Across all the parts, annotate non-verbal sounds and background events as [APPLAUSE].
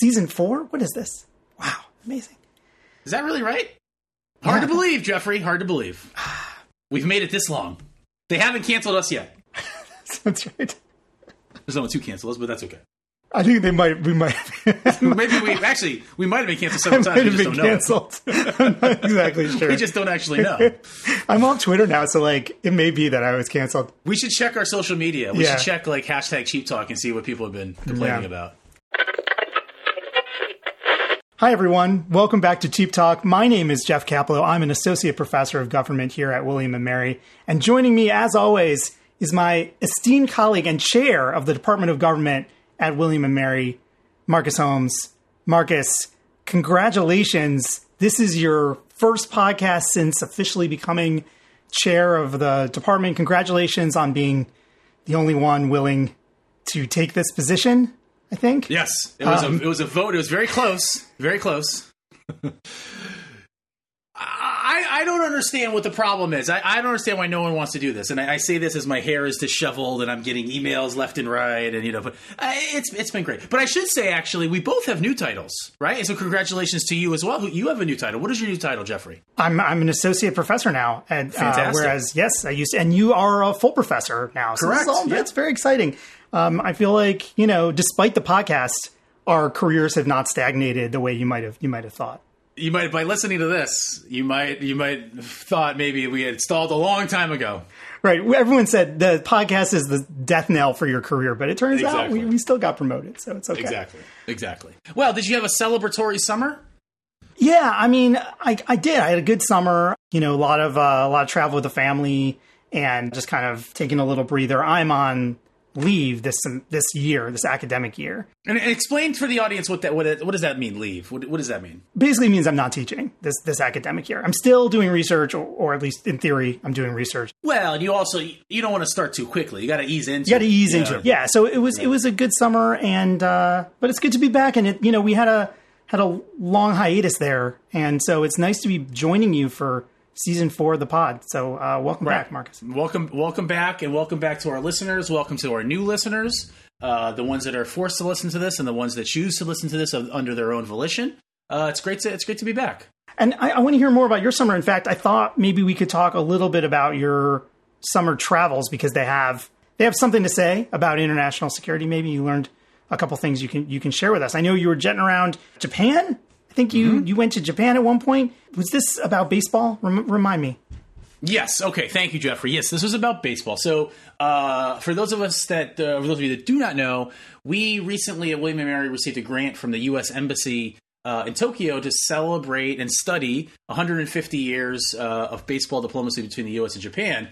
Season four? What is this? Wow, amazing. Is that really right? Hard to believe, Jeffrey. Hard to believe. [SIGHS] We've made it this long. They haven't canceled us yet. [LAUGHS] That's right. There's no one to cancel us, but that's okay. I think they might. We might. [LAUGHS] Maybe we [LAUGHS] actually we might have been canceled several times. We have just been don't know. canceled. I'm not exactly sure. We just don't actually know. I'm on Twitter now, so like it may be that I was canceled. We should check our social media. We Yeah. should check like hashtag cheap talk and see what people have been complaining Yeah. about. Hi, everyone. Welcome back to Cheap Talk. My name is Jeff Kaplow. I'm an associate professor of government here at William and Mary. And joining me, as always, is my esteemed colleague and chair of the Department of Government at William and Mary, Marcus Holmes. Marcus, congratulations. This is your first podcast since officially becoming chair of the department. Congratulations on being the only one willing to take this position, I think. Yes, it was Um, a it was a vote. It was very close, very close. I, I don't understand what the problem is. I, I don't understand why no one wants to do this. And I, I say this as my hair is disheveled and I'm getting emails left and right, and you know, but uh, it's it's been great. But I should say, actually, we both have new titles, right? And so, congratulations to you as well. You have a new title. What is your new title, Jeffrey? I'm I'm an associate professor now, and uh, Fantastic. whereas yes, I used to, and you are a full professor now. So Correct, all- yeah. It's very exciting. Um, I feel like you know, despite the podcast, our careers have not stagnated the way you might have you might have thought. You might by listening to this, you might you might have thought maybe we had stalled a long time ago. Right? Everyone said the podcast is the death knell for your career, but it turns out we, we still got promoted, so it's okay. Exactly. Exactly. Well, did you have a celebratory summer? Yeah, I mean, I, I did. I had a good summer. You know, a lot of uh, a lot of travel with the family, and just kind of taking a little breather. I'm on leave this this year, this academic year. And explain for the audience what that what, what does that mean? Leave. What, what does that mean? Basically, means I'm not teaching this this academic year. I'm still doing research, or, or at least in theory, I'm doing research. Well, and you also you don't want to start too quickly. You got to ease into. You got to ease it. into it. Yeah. So it was it was a good summer, and uh, but it's good to be back. And it you know we had a had a long hiatus there, and so it's nice to be joining you for season four of the pod. So uh, welcome back, Marcus. Welcome, welcome back, and welcome back to our listeners. Welcome to our new listeners, uh, the ones that are forced to listen to this, and the ones that choose to listen to this under their own volition. Uh, it's great to it's great to be back. And I, I want to hear more about your summer. In fact, I thought maybe we could talk a little bit about your summer travels because they have they have something to say about international security. Maybe you learned a couple things you can you can share with us. I know you were jetting around Japan. Think you you went to Japan at one point. Was this about baseball? Rem- remind me. Yes. Okay. Thank you, Jeffrey. Yes, this was about baseball. So, uh, for those of us that, uh, for those of you that do not know, we recently at William and Mary received a grant from the U.S. Embassy uh, in Tokyo to celebrate and study 150 years uh, of baseball diplomacy between the U.S. and Japan.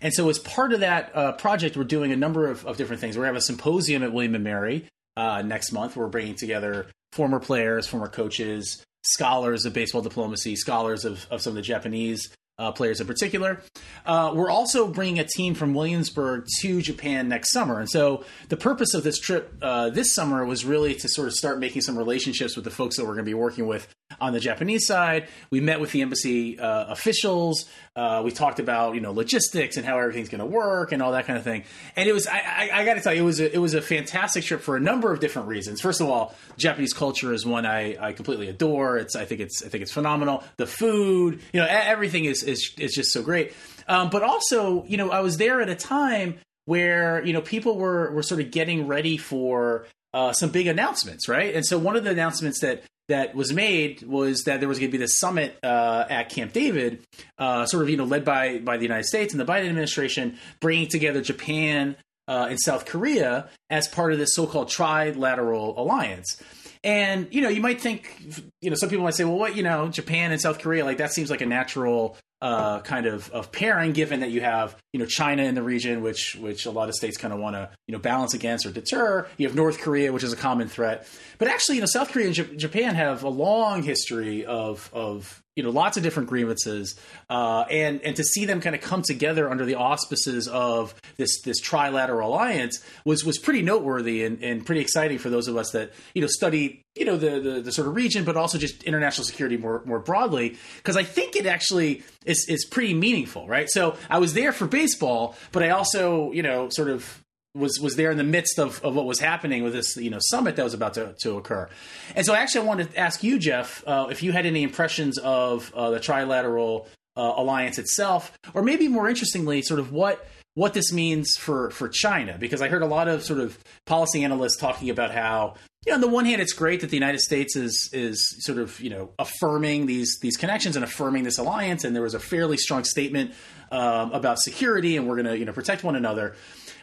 And so, as part of that uh, project, we're doing a number of, of different things. We're going to have a symposium at William and Mary uh, next month. We're bringing together former players, former coaches, scholars of baseball diplomacy, scholars of, of some of the Japanese uh, players in particular. Uh, we're also bringing a team from Williamsburg to Japan next summer. And so the purpose of this trip uh, this summer was really to sort of start making some relationships with the folks that we're going to be working with on the Japanese side. We met with the embassy uh, officials. Uh, we talked about you know logistics and how everything's going to work and all that kind of thing. And it was I, I, I got to tell you it was a, it was a fantastic trip for a number of different reasons. First of all, Japanese culture is one I, I completely adore. It's I think it's I think it's phenomenal. The food, you know, everything is is is just so great. Um, but also, you know, I was there at a time where you know people were were sort of getting ready for uh, some big announcements, right? And so one of the announcements that that was made was that there was going to be this summit uh, at Camp David, uh, sort of you know led by by the United States and the Biden administration, bringing together Japan uh, and South Korea as part of this so-called trilateral alliance. And you know, you might think, you know, some people might say, well, what, you know, Japan and South Korea, like that seems like a natural uh, kind of of pairing, given that you have you know China in the region, which which a lot of states kind of want to you know balance against or deter. You have North Korea, which is a common threat, but actually, you know, South Korea and J- Japan have a long history of of you know lots of different grievances, uh, and and to see them kind of come together under the auspices of this this trilateral alliance was was pretty noteworthy and, and pretty exciting for those of us that you know study you know the, the the sort of region, but also just international security more more broadly. Because I think it actually is is pretty meaningful, right? So I was there for baseball, but I also you know sort of was was there in the midst of, of what was happening with this you know summit that was about to, to occur. And so, I actually, I wanted to ask you, Jeff, uh, if you had any impressions of uh, the trilateral uh, alliance itself, or maybe more interestingly, sort of what what this means for for China, because I heard a lot of sort of policy analysts talking about how you know, on the one hand, it's great that the United States is is sort of you know affirming these these connections and affirming this alliance, and there was a fairly strong statement um, about security, and we're going to you know protect one another.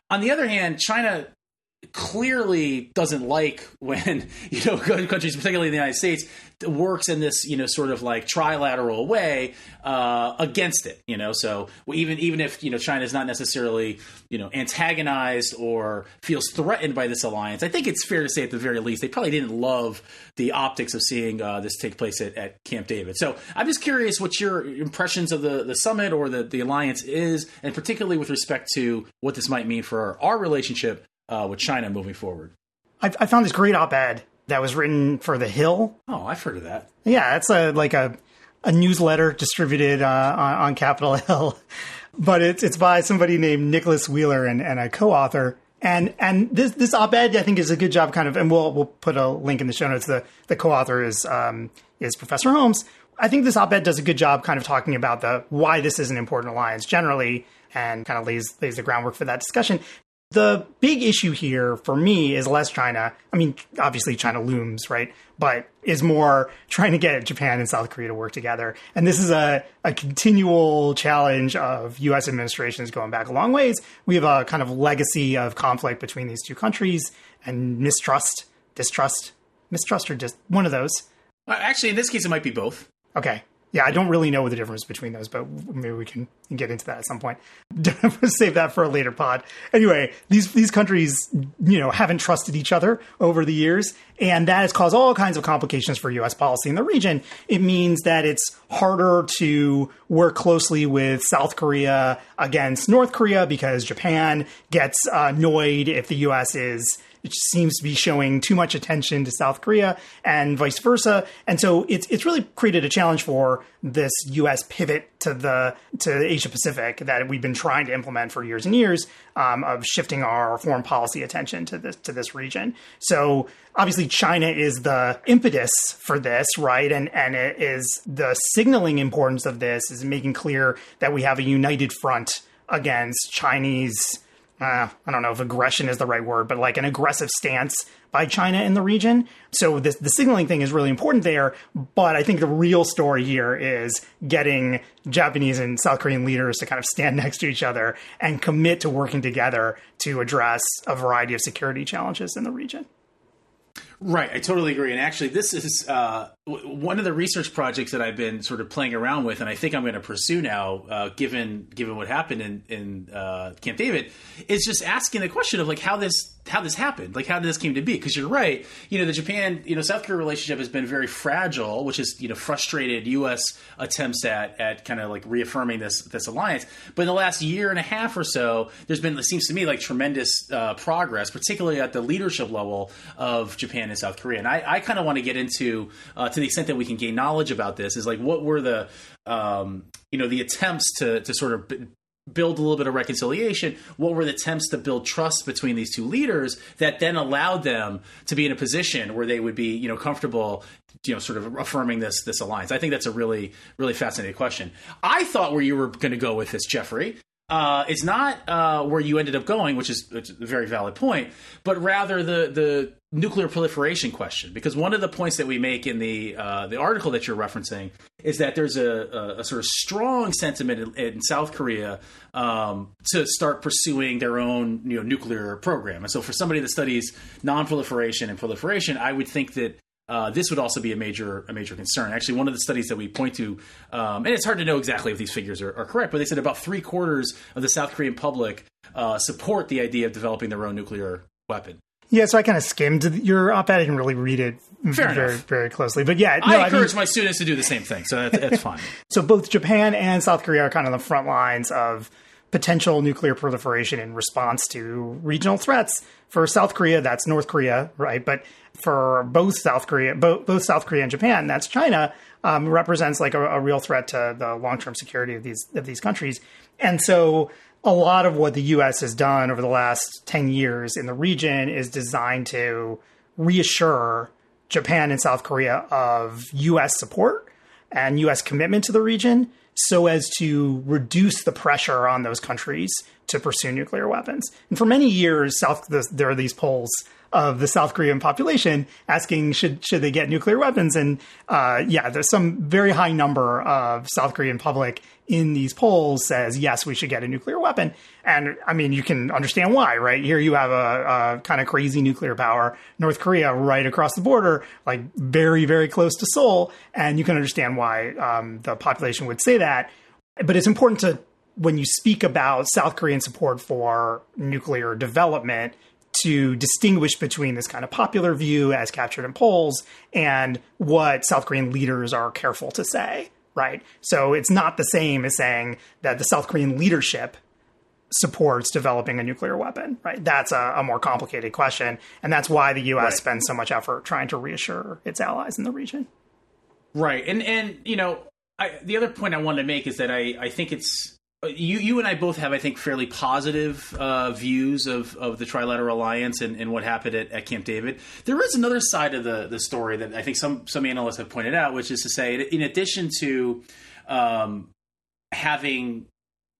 On the other hand, China clearly doesn't like when [LAUGHS] you know [LAUGHS] countries, particularly the United States, works in this you know sort of like trilateral way uh, against it. You know, so even even if you know China is not necessarily you know antagonized or feels threatened by this alliance, I think it's fair to say at the very least they probably didn't love the optics of seeing uh, this take place at, at, Camp David. So I'm just curious what your impressions of the the summit or the the alliance is, and particularly with respect to what this might mean for our relationship uh, with China moving forward. I, I found this great op-ed that was written for The Hill. Oh, I've heard of that. Yeah, it's a like a a newsletter distributed uh, on, on, Capitol [LAUGHS] Hill, but it's it's by somebody named Nicholas Wheeler and, and a co-author. And and this this op-ed I think is a good job, kind of, and we'll we'll put a link in the show notes. The the co-author is um, is Professor Holmes. I think this op-ed does a good job, kind of talking about the why this is an important alliance generally, and kind of lays lays the groundwork for that discussion. The big issue here for me is less China. I mean, obviously China looms, right? But is more trying to get Japan and South Korea to work together. And this is a, a continual challenge of US administrations going back a long ways. We have a kind of legacy of conflict between these two countries and mistrust, distrust, mistrust or just one of those. Uh, actually, in this case, it might be both. Okay yeah, I don't really know the difference between those, but maybe we can get into that at some point. [LAUGHS] Save that for a later pod. Anyway, these these countries, you know, haven't trusted each other over the years, and that has caused all kinds of complications for U.S. policy in the region. It means that it's harder to work closely with South Korea against North Korea because Japan gets uh, annoyed if the U.S. is it seems to be showing too much attention to South Korea and vice versa. And so it's it's really created a challenge for this U.S. pivot to the to Asia Pacific that we've been trying to implement for years and years um, of shifting our foreign policy attention to this to this region. So obviously China is the impetus for this, right? And and it is the signaling importance of this is making clear that we have a united front against Chinese uh, I don't know if aggression is the right word, but like an aggressive stance by China in the region. So this, the signaling thing is really important there. But I think the real story here is getting Japanese and South Korean leaders to kind of stand [LAUGHS] next to each other and commit to working together to address a variety of security challenges in the region. Right, I totally agree. And actually, this is uh, one of the research projects that I've been sort of playing around with, and I think I'm going to pursue now, uh, given given what happened in in uh, Camp David, is just asking the question of like how this how this happened, like how this came to be? Because you're right, you know, the Japan, you know, South Korea relationship has been very fragile, which has you know frustrated U.S. attempts at at kind of like reaffirming this this alliance. But in the last year and a half or so, there's been it seems to me like tremendous uh, progress, particularly at the leadership level of Japan and South Korea. And I, I kind of want to get into uh, to the extent that we can gain knowledge about this is like what were the um, you know the attempts to to sort of build a little bit of reconciliation? What were the attempts to build trust between these two leaders that then allowed them to be in a position where they would be you know comfortable you know sort of affirming this this alliance? I think that's a really really fascinating question. I thought where you were going to go with this jeffrey uh, is not uh, where you ended up going, which is, a very valid point, but rather the the nuclear proliferation question. Because one of the points that we make in the uh, the article that you're referencing is that there's a, a, a sort of strong sentiment in, in South Korea um, to start pursuing their own you know nuclear program. And so, for somebody that studies non-proliferation and proliferation, I would think that uh, this would also be a major a major concern. Actually, one of the studies that we point to, um, and it's hard to know exactly if these figures are, are, correct, but they said about three quarters of the South Korean public uh, support the idea of developing their own nuclear weapon. Yeah, so I kind of skimmed your op-ed. I didn't really read it Fair very, enough. very closely. But yeah, no, I encourage I mean, my students to do the same thing, so that's, that's fine. [LAUGHS] so both Japan and South Korea are kind of the front lines of potential nuclear proliferation in response to regional threats. For South Korea, that's North Korea, right? But for both South Korea, both, both South Korea and Japan, that's China, um, represents like a, a, real threat to the long term security of these of these countries. And so a lot of what the U.S. has done over the last 10 years in the region is designed to reassure Japan and South Korea of U.S. support and U.S. commitment to the region so as to reduce the pressure on those countries to pursue nuclear weapons. And for many years, South there are these polls of the South Korean population asking should should they get nuclear weapons, and uh, yeah, there's some very high number of South Korean public in these polls says yes, we should get a nuclear weapon. And I mean, you can understand why, right? Here you have a, a kind of crazy nuclear power, North Korea, right across the border, like very very close to Seoul, and you can understand why um, the population would say that. But it's important to when you speak about South Korean support for nuclear development to distinguish between this kind of popular view as captured in polls and what South Korean leaders are careful to say, right? So it's not the same as saying that the South Korean leadership supports developing a nuclear weapon, right? That's a, a more complicated question. And that's why the US right. spends so much effort trying to reassure its allies in the region. Right. And, and you know, I, the other point I wanted to make is that I, I think it's you you and I both have, I think, fairly positive uh, views of, of the Trilateral Alliance and, and what happened at, at, Camp David. There is another side of the, the story that I think some some analysts have pointed out, which is to say, in addition to um, having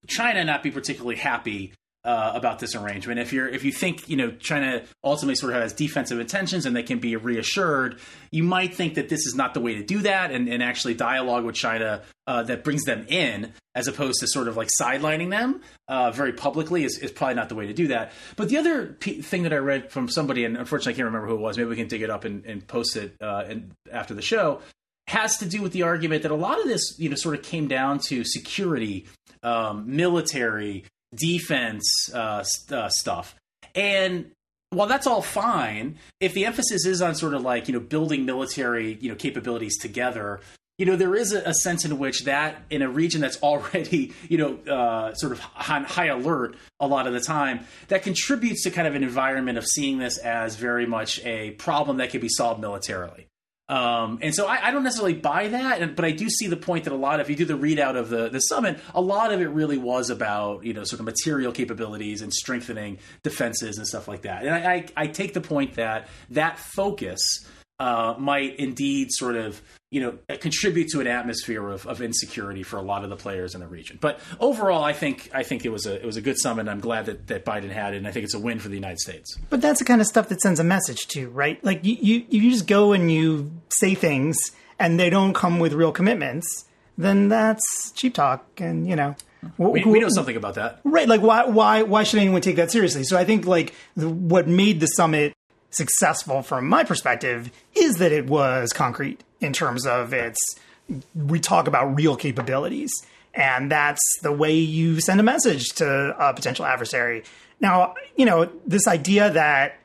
China not be particularly happy uh, about this arrangement. If you're if you think you know China ultimately sort of has defensive intentions and they can be reassured, you might think that this is not the way to do that, and, and actually dialogue with China uh, that brings them in, as opposed to sort of like sidelining them uh, very publicly, is, is probably not the way to do that. But the other p- thing that I read from somebody, and unfortunately I can't remember who it was, maybe we can dig it up and, and post it uh, and after the show, has to do with the argument that a lot of this you know sort of came down to security. Um, military, defense uh, uh, stuff. And while that's all fine, if the emphasis is on sort of like you know building military you know capabilities together, you know there is a, a sense in which that in a region that's [LAUGHS] already you know uh, sort of high, high alert a lot of the time, that contributes to kind of an environment of seeing this as very much a problem that can be solved militarily. Um, and so I, I, don't necessarily buy that, but I do see the point that a lot, of if you do the readout of the, the summit, a lot of it really was about, you know, sort of material capabilities and strengthening defenses and stuff like that. And I, I, I take the point that that focus uh, might indeed sort of you know contribute to an atmosphere of, of insecurity for a lot of the players in the region. But overall, I think I think it was a it was a good summit. I'm glad that, that Biden had it, and I think it's a win for the United States. But that's the kind of stuff that sends a message too, right? Like you you, you just go and you say things, and they don't come with real commitments. Then that's cheap talk, and you know. We, we, know something about that, right? Like, why, why, why should anyone take that seriously? So, I think like the, what made the summit successful from my perspective is that it was concrete in terms of its we talk about real capabilities and that's the way you send a message to a potential adversary. Now you know this idea that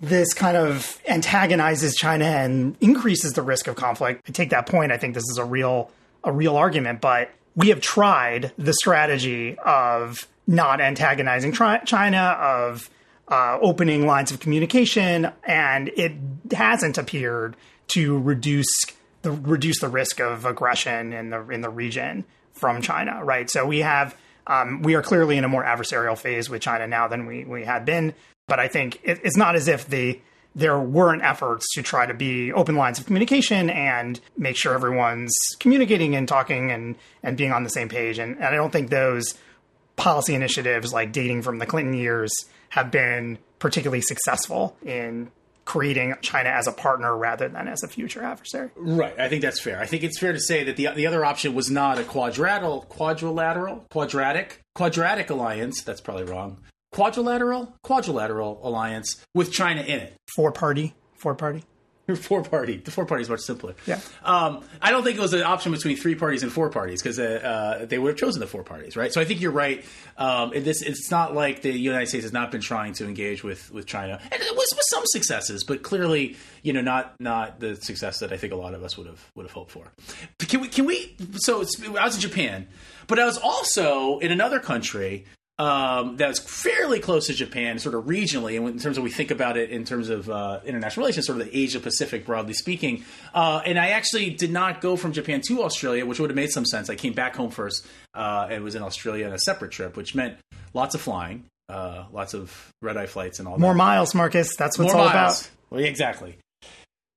this kind of antagonizes china and increases the risk of conflict i take that point. I think this is a real a real argument but we have tried the strategy of not antagonizing china of uh, opening lines of communication, and it hasn't appeared to reduce the reduce the risk of aggression in the in the region from China. Right. So we have um, we are clearly in a more adversarial phase with China now than we we had been. But I think it, it's not as if the there weren't efforts to try to be open lines of communication and make sure everyone's communicating and talking and and being on the same page. And, and I don't think those policy initiatives like dating from the Clinton years have been particularly successful in creating China as a partner rather than as a future adversary. Right. I think that's fair. I think it's fair to say that the the other option was not a quadrilateral, quadrilateral, quadratic, quadratic alliance. That's probably wrong. Quadrilateral, quadrilateral alliance with China in it. Four party, four party. [LAUGHS] four party. The four party is much simpler. Yeah. Um, I don't think it was an option between three parties and four parties because uh, uh, they would have chosen the four parties, right? So I think you're right. Um, this it's not like the United States has not been trying to engage with with China, and it was with some successes, but clearly, you know, not not the success that I think a lot of us would have would have hoped for. Can we can we? So I was in Japan, but I was also in another country um, that was fairly close to Japan, sort of regionally, and in terms of we think about it in terms of uh, international relations, sort of the Asia Pacific, broadly speaking. Uh, and I actually did not go from Japan to Australia, which would have made some sense. I came back home first uh, and was in Australia on a separate trip, which meant lots of flying, uh, lots of red eye flights, and all that. more that. miles, Marcus. That's what More it's all miles. about. Well, yeah, exactly.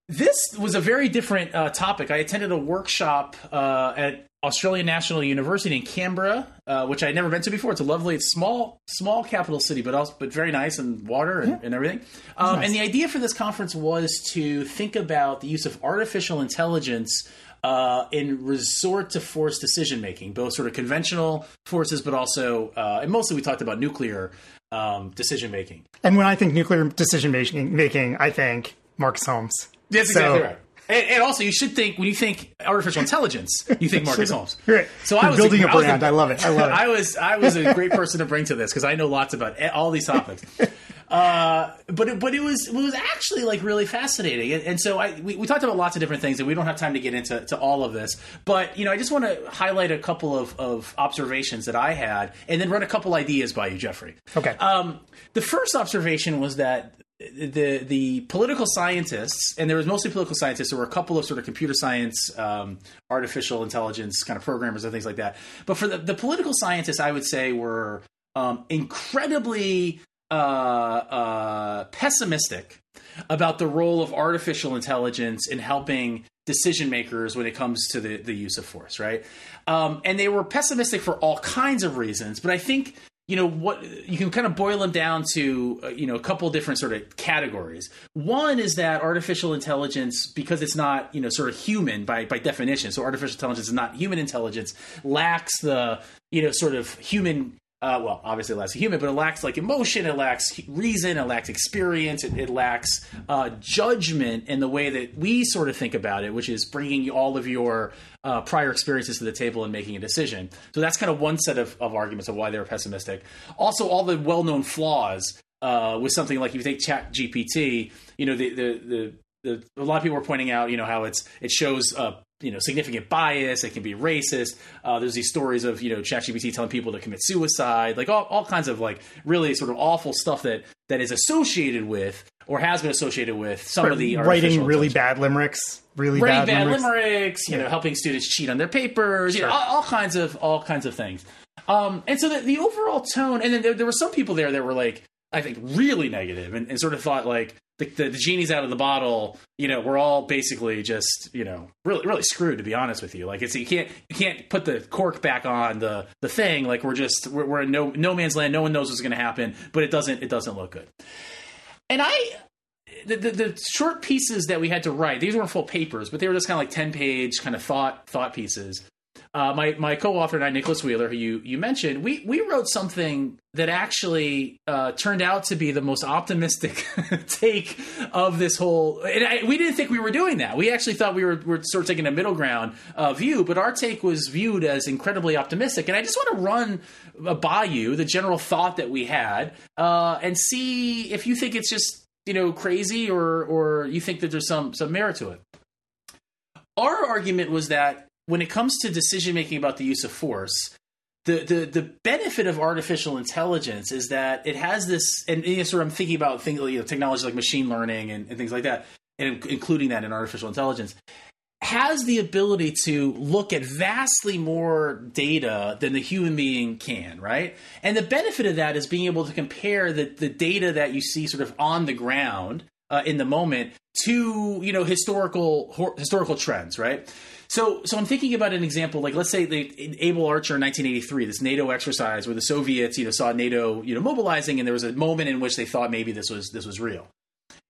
This was a very different uh, topic. I attended a workshop uh, at Australian National University in Canberra, uh, which I had never been to before. It's a lovely, it's small, small capital city, but also but very nice and water and, and everything. Um, nice. And the idea for this conference was to think about the use of artificial intelligence uh, in resort to force decision making, both sort of conventional forces, but also, uh, and mostly we talked about nuclear um, decision making. And when I think nuclear decision making, making I think Marcus Holmes. That's So- exactly right. And, and also, you should think when you think artificial intelligence, you think Marcus Holmes. Right. So You're I was building a, was brand. I love it. I love it. [LAUGHS] I was I was a great person to bring to this because I know lots about all these topics. [LAUGHS] Uh, but it, but it was it was actually like really fascinating, and, and so I we, we talked about lots of different things, and we don't have time to get into to all of this. But you know, I just want to highlight a couple of, of observations that I had, and then run a couple ideas by you, Jeffrey. Okay. Um, the first observation was that the the political scientists, and there was mostly political scientists. There were a couple of sort of computer science, um, artificial intelligence kind of programmers and things like that. But for the, the political scientists, I would say were um, incredibly uh, uh, pessimistic about the role of artificial intelligence in helping decision makers when it comes to the, the use of force, right? Um, and they were pessimistic for all kinds of reasons, but I think you know what you can kind of boil them down to uh, you know a couple different sort of categories. One is that artificial intelligence, because it's not you know sort of human by by definition, so artificial intelligence is not human intelligence, lacks the you know sort of human uh, well, obviously it lacks a human, but it lacks like emotion, it lacks reason, it lacks experience, it, it lacks uh, judgment in the way that we sort of think about it, which is bringing all of your uh, prior experiences to the table and making a decision. So that's kind of one set of, of arguments of why they're pessimistic. Also, all the well-known flaws uh, with something like if you take Chat GPT, you know, the the, the the, a lot of people are pointing out, you know, how it's it shows uh, you know significant bias. It can be racist. Uh, there's these stories of you know ChatGPT telling people to commit suicide, like all, all kinds of like really sort of awful stuff that that is associated with or has been associated with some of the writing really bad limericks, really writing bad, bad limericks. limericks, you know, helping students cheat on their papers, you know, all, all kinds of all kinds of things. Um, and so the, the overall tone, and then there, there were some people there that were like, I think, really negative, and, and sort of thought like the, the, the genie's out of the bottle. You know, we're all basically just you know really really screwed to be honest with you. Like it's you can't you can't put the cork back on the the thing. Like we're just we're, we're in no no man's land. No one knows what's going to happen, but it doesn't it doesn't look good. And I the, the, the short pieces that we had to write these weren't full papers but they were just kind of like 10 page kind of thought thought pieces uh, my, my co-author and I, Nicholas Wheeler, who you, you mentioned, we, we wrote something that actually uh, turned out to be the most optimistic [LAUGHS] take of this whole. And I, we didn't think we were doing that. We actually thought we were, were sort of taking a middle ground uh, view, but our take was viewed as incredibly optimistic. And I just want to run uh, by you the general thought that we had uh, and see if you think it's just you know crazy or or you think that there's some some merit to it. Our argument was that when it comes to decision making about the use of force, the, the the benefit of artificial intelligence is that it has this, and you know, sort of I'm thinking about things, you know, technology like machine learning and, and things like that, and including that in artificial intelligence, has the ability to look at vastly more data than the human being can, right? And the benefit of that is being able to compare the, the data that you see sort of on the ground uh, in the moment to you know historical historical trends, right? So, so I'm thinking about an example like let's say the Able Archer in 1983, this NATO exercise where the Soviets you know saw NATO you know mobilizing, and there was a moment in which they thought maybe this was this was real.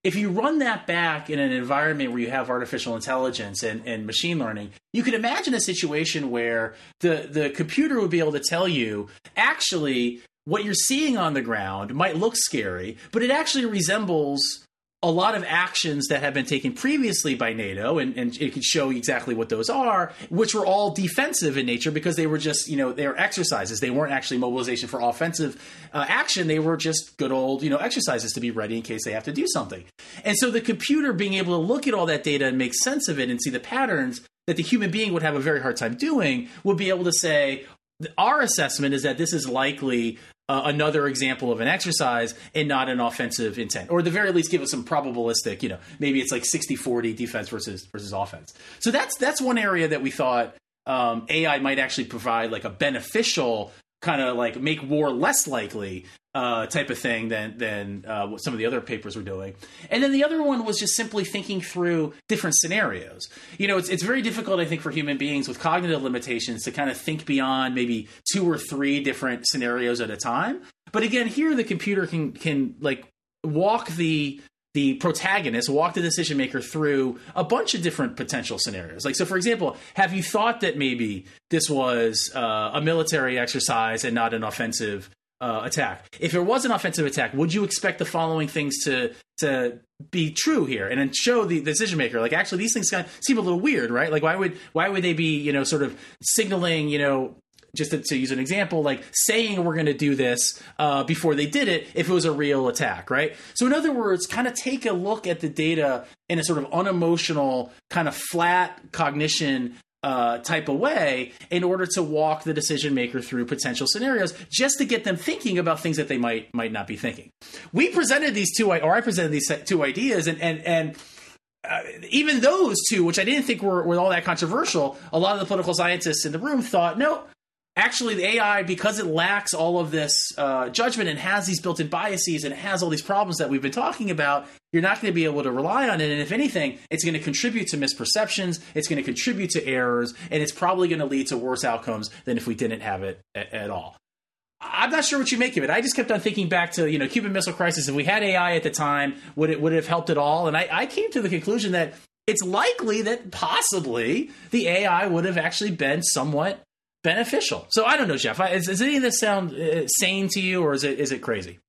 If you run that back in an environment where you have artificial intelligence and, and machine learning, you could imagine a situation where the, the computer would be able to tell you actually what you're seeing on the ground might look scary, but it actually resembles a lot of actions that have been taken previously by NATO, and, and it could show exactly what those are, which were all defensive in nature because they were just, you know, they were exercises. They weren't actually mobilization for offensive uh, action. They were just good old, you know, exercises to be ready in case they have to do something. And so the computer being able to look at all that data and make sense of it and see the patterns that the human being would have a very hard time doing would be able to say, our assessment is that this is likely uh, another example of an exercise and not an offensive intent, or at the very least, give us some probabilistic. You know, maybe it's like 60-40 defense versus versus offense. So that's that's one area that we thought um, AI might actually provide like a beneficial kind of like make war less likely uh, type of thing than than uh, what some of the other papers were doing. And then the other one was just simply thinking through different scenarios. You know, it's it's very difficult, I think, for human beings with cognitive limitations to kind of think beyond maybe two or three different scenarios at a time. But again, here the computer can can like walk the the protagonist walk the decision maker through a bunch of different potential scenarios. Like, so for example, have you thought that maybe this was uh, a military exercise and not an offensive uh, attack? If it was an offensive attack, would you expect the following things to to be true here and then show the decision maker like actually these things kind of seem a little weird right like why would why would they be you know sort of signaling you know just to, to, use an example, like saying we're going to do this uh, before they did it if it was a real attack, right? So, in other words, kind of take a look at the data in a sort of unemotional, kind of flat cognition uh, type of way in order to walk the decision maker through potential scenarios, just to get them thinking about things that they might might not be thinking. We presented these two, or I presented these two ideas, and and and. Uh, even those two, which I didn't think were, were all that controversial, a lot of the political scientists in the room thought, no, actually the AI, because it lacks all of this uh, judgment and has these built-in biases and has all these problems that we've been talking about, you're not going to be able to rely on it. And if anything, it's going to contribute to misperceptions, it's going to contribute to errors, and it's probably going to lead to worse outcomes than if we didn't have it a- at all. I'm not sure what you make of it. I just kept on thinking back to you know Cuban Missile Crisis. If we had AI at the time, would it would it have helped at all? And I, I came to the conclusion that it's likely that possibly the AI would have actually been somewhat beneficial. So I don't know, Jeff. Is, does any of this sound uh, sane to you, or is it is it crazy?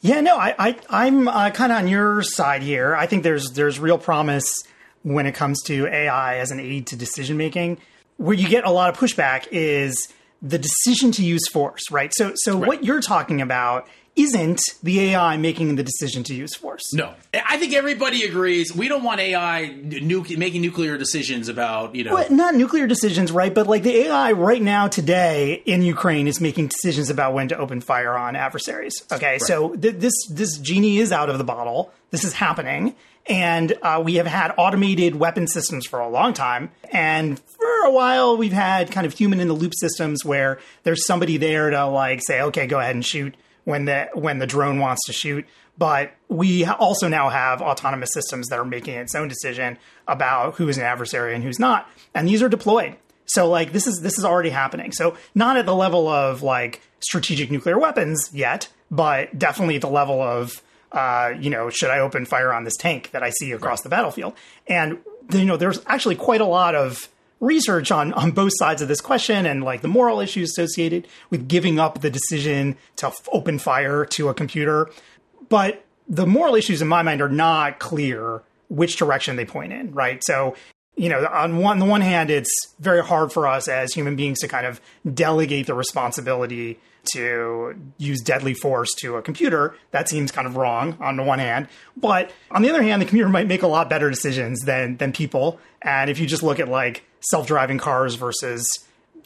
Yeah, no, I, I am uh, kind of on your side here. I think there's there's real promise when it comes to AI as an aid to decision making. Where you get a lot of pushback is the decision to use force, right? So so right. what you're talking about isn't the AI making the decision to use force. No, I think everybody agrees. We don't want AI nu- making nuclear decisions about you know well, not nuclear decisions, right? But like the AI right now today in Ukraine is making decisions about when to open fire on adversaries. Okay, right. so th- this this genie is out of the bottle. This is happening. And uh, we have had automated weapon systems for a long time. And for a while, we've had kind of human in the loop systems where there's somebody there to like say, okay, go ahead and shoot when the when the drone wants to shoot. But we also now have autonomous systems that are making its own decision about who is an adversary and who's not, and these are deployed. So like this is this is already happening. So not at the level of like strategic nuclear weapons yet, but definitely at the level of uh, you know, should I open fire on this tank that I see across the battlefield? And you know, there's actually quite a lot of research on on both sides of this question and like the moral issues associated with giving up the decision to f- open fire to a computer but the moral issues in my mind are not clear which direction they point in right so you know on one on the one hand it's very hard for us as human beings to kind of delegate the responsibility to use deadly force to a computer. That seems kind of wrong on the one hand. But on the other hand, the computer might make a lot better decisions than than people. And if you just look at like self-driving cars versus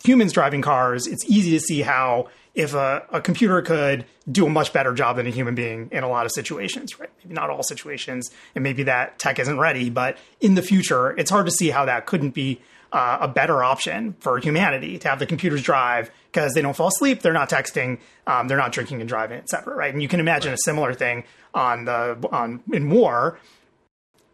humans driving cars, it's easy to see how if a, a, computer could do a much better job than a human being in a lot of situations, right? Maybe not all situations, and maybe that tech isn't ready, but in the future, it's hard to see how that couldn't be uh, a better option for humanity to have the computers drive because they don't fall asleep, they're not texting, um, they're not drinking and driving, et cetera, right? And you can imagine right. a similar thing on the on in war.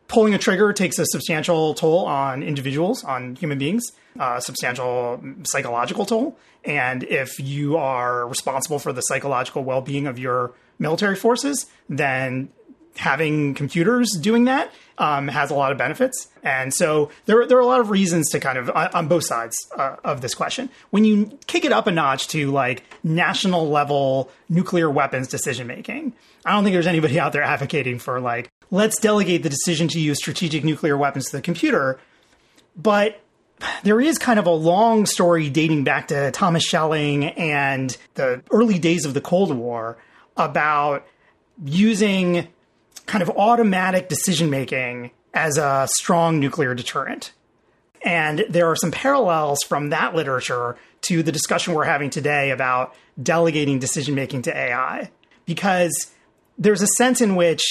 Pulling a trigger takes a substantial toll on individuals, on human beings, a substantial psychological toll. And if you are responsible for the psychological well being of your military forces, then having computers doing that um, has a lot of benefits. And so there, there are a lot of reasons to kind of, on both sides uh, of this question. When you kick it up a notch to like national level nuclear weapons decision making, I don't think there's anybody out there advocating for like, let's delegate the decision to use strategic nuclear weapons to the computer. But there is kind of a long story dating back to Thomas Schelling and the early days of the Cold War about using kind of automatic decision making as a strong nuclear deterrent. And there are some parallels from that literature to the discussion we're having today about delegating decision making to AI. Because there's a sense in which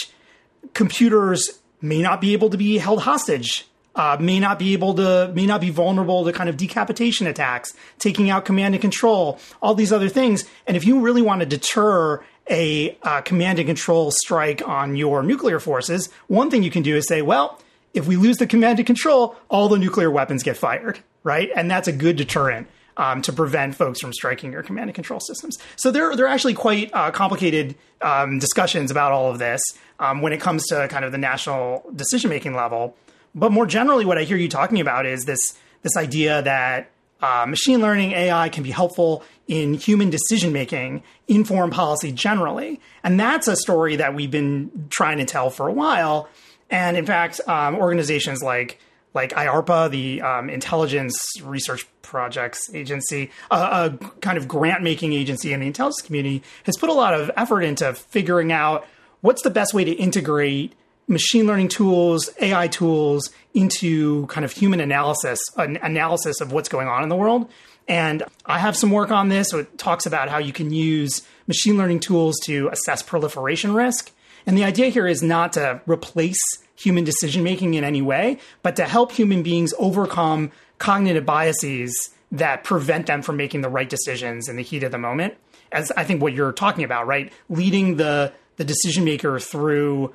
computers may not be able to be held hostage uh, may not be able to may not be vulnerable to kind of decapitation attacks taking out command and control all these other things. And if you really want to deter a uh, command and control strike on your nuclear forces one thing you can do is say well if we lose the command and control all the nuclear weapons get fired right? And that's a good deterrent um, to prevent folks from striking your command and control systems. So there, there are actually quite uh, complicated um, discussions about all of this um, when it comes to kind of the national decision making level. But more generally, what I hear you talking about is this this idea that uh, machine learning AI can be helpful in human decision making, in foreign policy generally, and that's a story that we've been trying to tell for a while. And in fact, um, organizations like like IARPA, the um, Intelligence Research Projects Agency, uh, a kind of grant making agency in the intelligence community, has put a lot of effort into figuring out what's the best way to integrate machine learning tools, AI tools into kind of human analysis, an analysis of what's going on in the world. And I have some work on this. So it talks about how you can use machine learning tools to assess proliferation risk. And the idea here is not to replace human decision making in any way, but to help human beings overcome cognitive biases that prevent them from making the right decisions in the heat of the moment. As I think what you're talking about, right? Leading the the decision maker through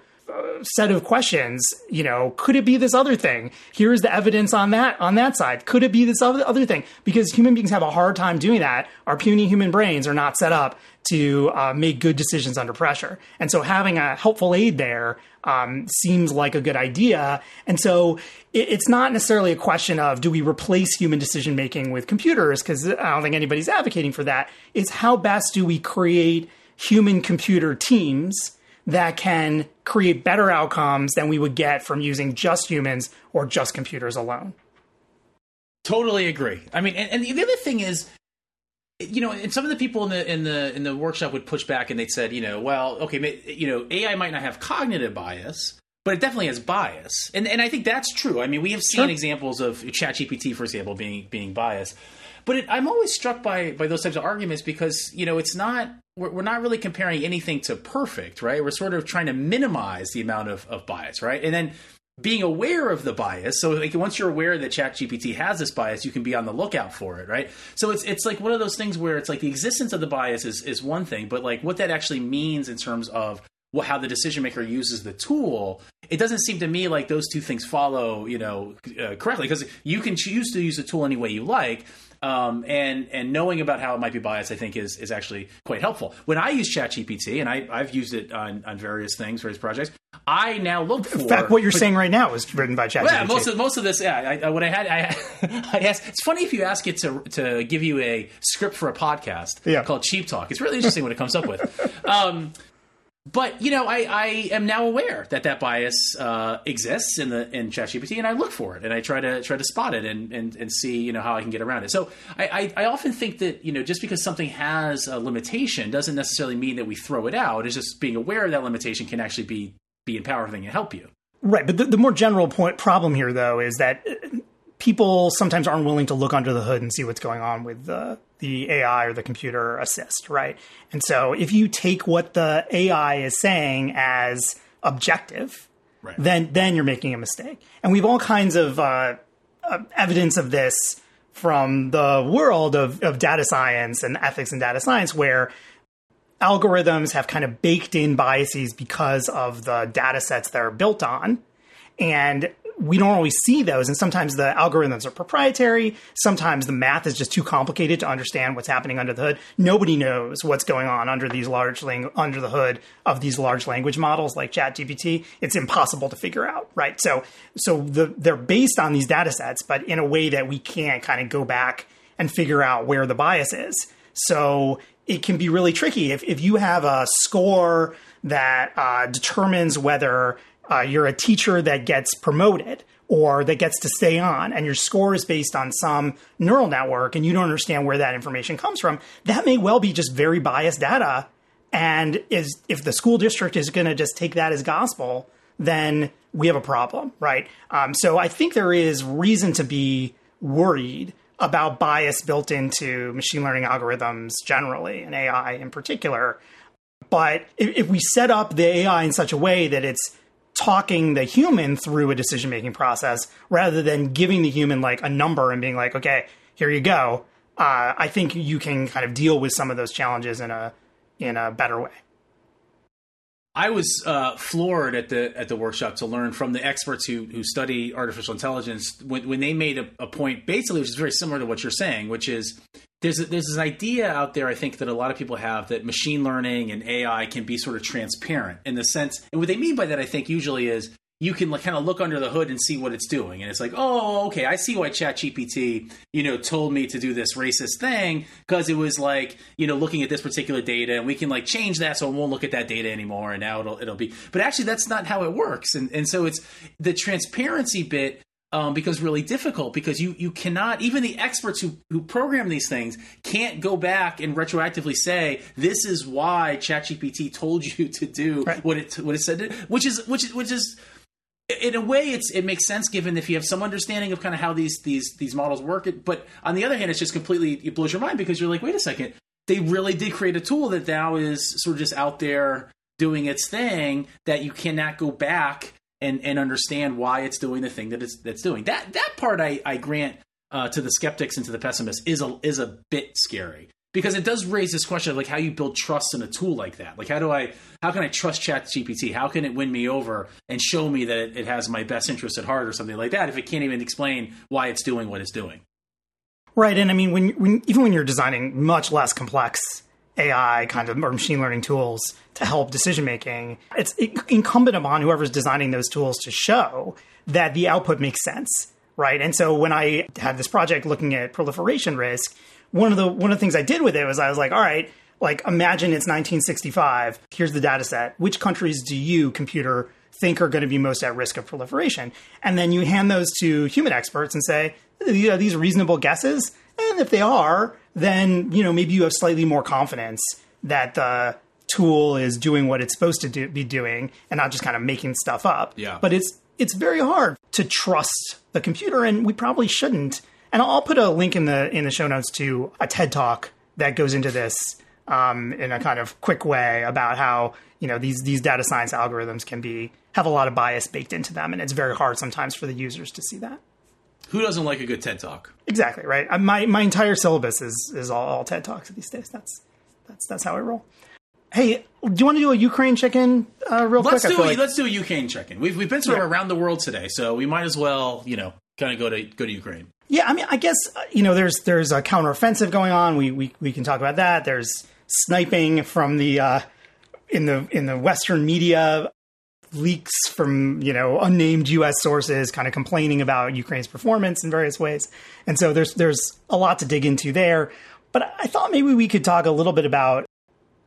set of questions you know could it be this other thing? Here's the evidence on that on that side. Could it be this other, other thing? Because human beings have a hard time doing that. Our puny human brains are not set up to uh, make good decisions under pressure. And so having a helpful aid there um, seems like a good idea. And so it, it's not necessarily a question of do we replace human decision making with computers? Because i don't think anybody's advocating for that. It's how best do we create human computer teams that can create better outcomes than we would get from using just humans or just computers alone. Totally agree. I mean, and, and the other thing is, you know, and some of the people in the in the in the workshop would push back and they said, you know, well, okay, you know, AI might not have cognitive bias, but it definitely has bias, and and I think that's true. I mean, we have seen sure. examples of ChatGPT, for example, being being biased. But it, I'm always struck by by those types of arguments because you know it's not we're, we're not really comparing anything to perfect, right? We're sort of trying to minimize the amount of, of bias, right? And then being aware of the bias. So like once you're aware that ChatGPT has this bias, you can be on the lookout for it, right? So it's it's like one of those things where it's like the existence of the bias is is one thing, but like what that actually means in terms of well, how the decision maker uses the tool, it doesn't seem to me like those two things follow, you know, uh, correctly because you can choose to use the tool any way you like. Um, and and knowing about how it might be biased, I think is is actually quite helpful. When I use ChatGPT, and I, I've used it on, on various things, various projects, I now look for. In fact, what you're but, saying right now is written by ChatGPT. Yeah, most of most of this, yeah. I, what I had, I, [LAUGHS] I asked. It's funny if you ask it to to give you a script for a podcast yeah. called Cheap Talk. It's really interesting what it comes up with. [LAUGHS] Um, but you know, I, I am now aware that that bias uh, exists in the in ChatGPT, and I look for it, and I try to try to spot it, and and, and see you know how I can get around it. So I, I, I often think that you know just because something has a limitation doesn't necessarily mean that we throw it out. It's just being aware of that limitation can actually be be empowering and help you. Right, but the, the more general point problem here, though, is that people sometimes aren't willing to look under the hood and see what's going on with the the AI or the computer assist, right? And so if you take what the AI is saying as objective, right. then then you're making a mistake. And we've all kinds of uh, uh, evidence of this from the world of, of data science and ethics and data science, where algorithms have kind of baked in biases because of the data sets they're built on. And we don't always see those. And sometimes the algorithms are proprietary. Sometimes the math is just too complicated to understand what's happening under the hood. Nobody knows what's going on under these large lang- under the hood of these large language models like ChatGPT. It's impossible to figure out, right? So, so the, they're based on these data sets, but in a way that we can't kind of go back and figure out where the bias is. So it can be really tricky if, if you have a score that uh, determines whether uh, you're a teacher that gets promoted or that gets to stay on and your score is based on some neural network and you don't understand where that information comes from that may well be just very biased data and is if the school district is going to just take that as gospel then we have a problem, right? Um, so I think there is reason to be worried about bias built into machine learning algorithms generally and AI in particular. But if, if we set up the AI in such a way that it's talking the human through a decision making process rather than giving the human like a number and being like, okay, here you go. Uh, I think you can kind of deal with some of those challenges in a in a better way. I was uh, floored at the at the workshop to learn from the experts who who study artificial intelligence when, when they made a, a point basically which is very similar to what you're saying, which is there's a, there's this idea out there I think that a lot of people have that machine learning and AI can be sort of transparent in the sense, and what they mean by that I think usually is you can like, kind of look under the hood and see what it's doing. And it's like, oh, okay, I see why ChatGPT, you know, told me to do this racist thing because it was like, you know, looking at this particular data, and we can like change that so it won't look at that data anymore, and now it'll it'll be. But actually, that's not how it works. And and so it's the transparency bit um, becomes really difficult because you you cannot even the experts who who program these things can't go back and retroactively say this is why ChatGPT told you to do right. what it what it said, which is which which is in a way it's it makes sense given if you have some understanding of kind of how these these these models work. But on the other hand it's just completely it blows your mind because you're like wait a second. They really did create a tool that now is sort of just out there doing its thing that you cannot go back and and understand why it's doing the thing that it's that's doing. That that part i i grant uh, to the skeptics and to the pessimists is a is a bit scary because it does raise this question of like how you build trust in a tool like that. Like how do I how can I trust Chat GPT? How can it win me over and show me that it, has my best interest at heart or something like that if it can't even explain why it's doing what it's doing? Right, and I mean when, when even when you're designing much less complex AI kind of or machine learning tools to help decision making, it's incumbent upon whoever's designing those tools to show that the output makes sense, right? And so when I had this project looking at proliferation risk, one of the one of the things I did with it was I was like, all right, like imagine it's 1965. Here's the data set. Which countries do you, computer, think are going to be most at risk of proliferation? And then you hand those to human experts and say, are these reasonable guesses? And if they are, then you know maybe you have slightly more confidence that the tool is doing what it's supposed to do, be doing and not just kind of making stuff up. Yeah. But it's it's very hard to trust the computer, and we probably shouldn't and I'll put a link in the in the show notes to a TED talk that goes into this um, in a kind of quick way about how you know these these data science algorithms can be have a lot of bias baked into them, and it's very hard sometimes for the users to see that. Who doesn't like a good TED talk? Exactly right. Uh, my my entire syllabus is is all, all TED talks these days. That's that's that's how I roll. Hey, do you want to do a Ukraine check-in uh, real let's quick? Do a, like... Let's do a Ukraine check-in. We've we've been sort of around the world today, so we might as well, you know, kind of go to go to Ukraine. Yeah, I mean, I guess uh, you know, there's there's a counteroffensive going on. We we we can talk about that. There's sniping from the uh, in the in the Western media, leaks from you know unnamed U.S. sources, kind of complaining about Ukraine's performance in various ways. And so there's there's a lot to dig into there. But I thought maybe we could talk a little bit about